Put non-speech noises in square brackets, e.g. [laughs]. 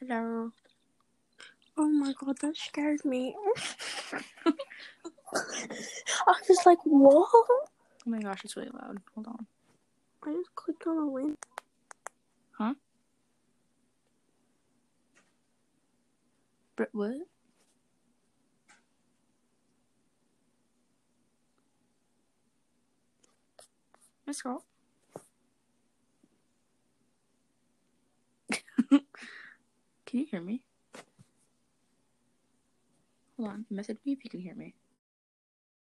Hello. Oh my god, that scared me. [laughs] I was like, what? Oh my gosh, it's really loud. Hold on. I just clicked on a link. Huh? But what? Miss Girl. Can you hear me? Hold on. Message me if you can hear me.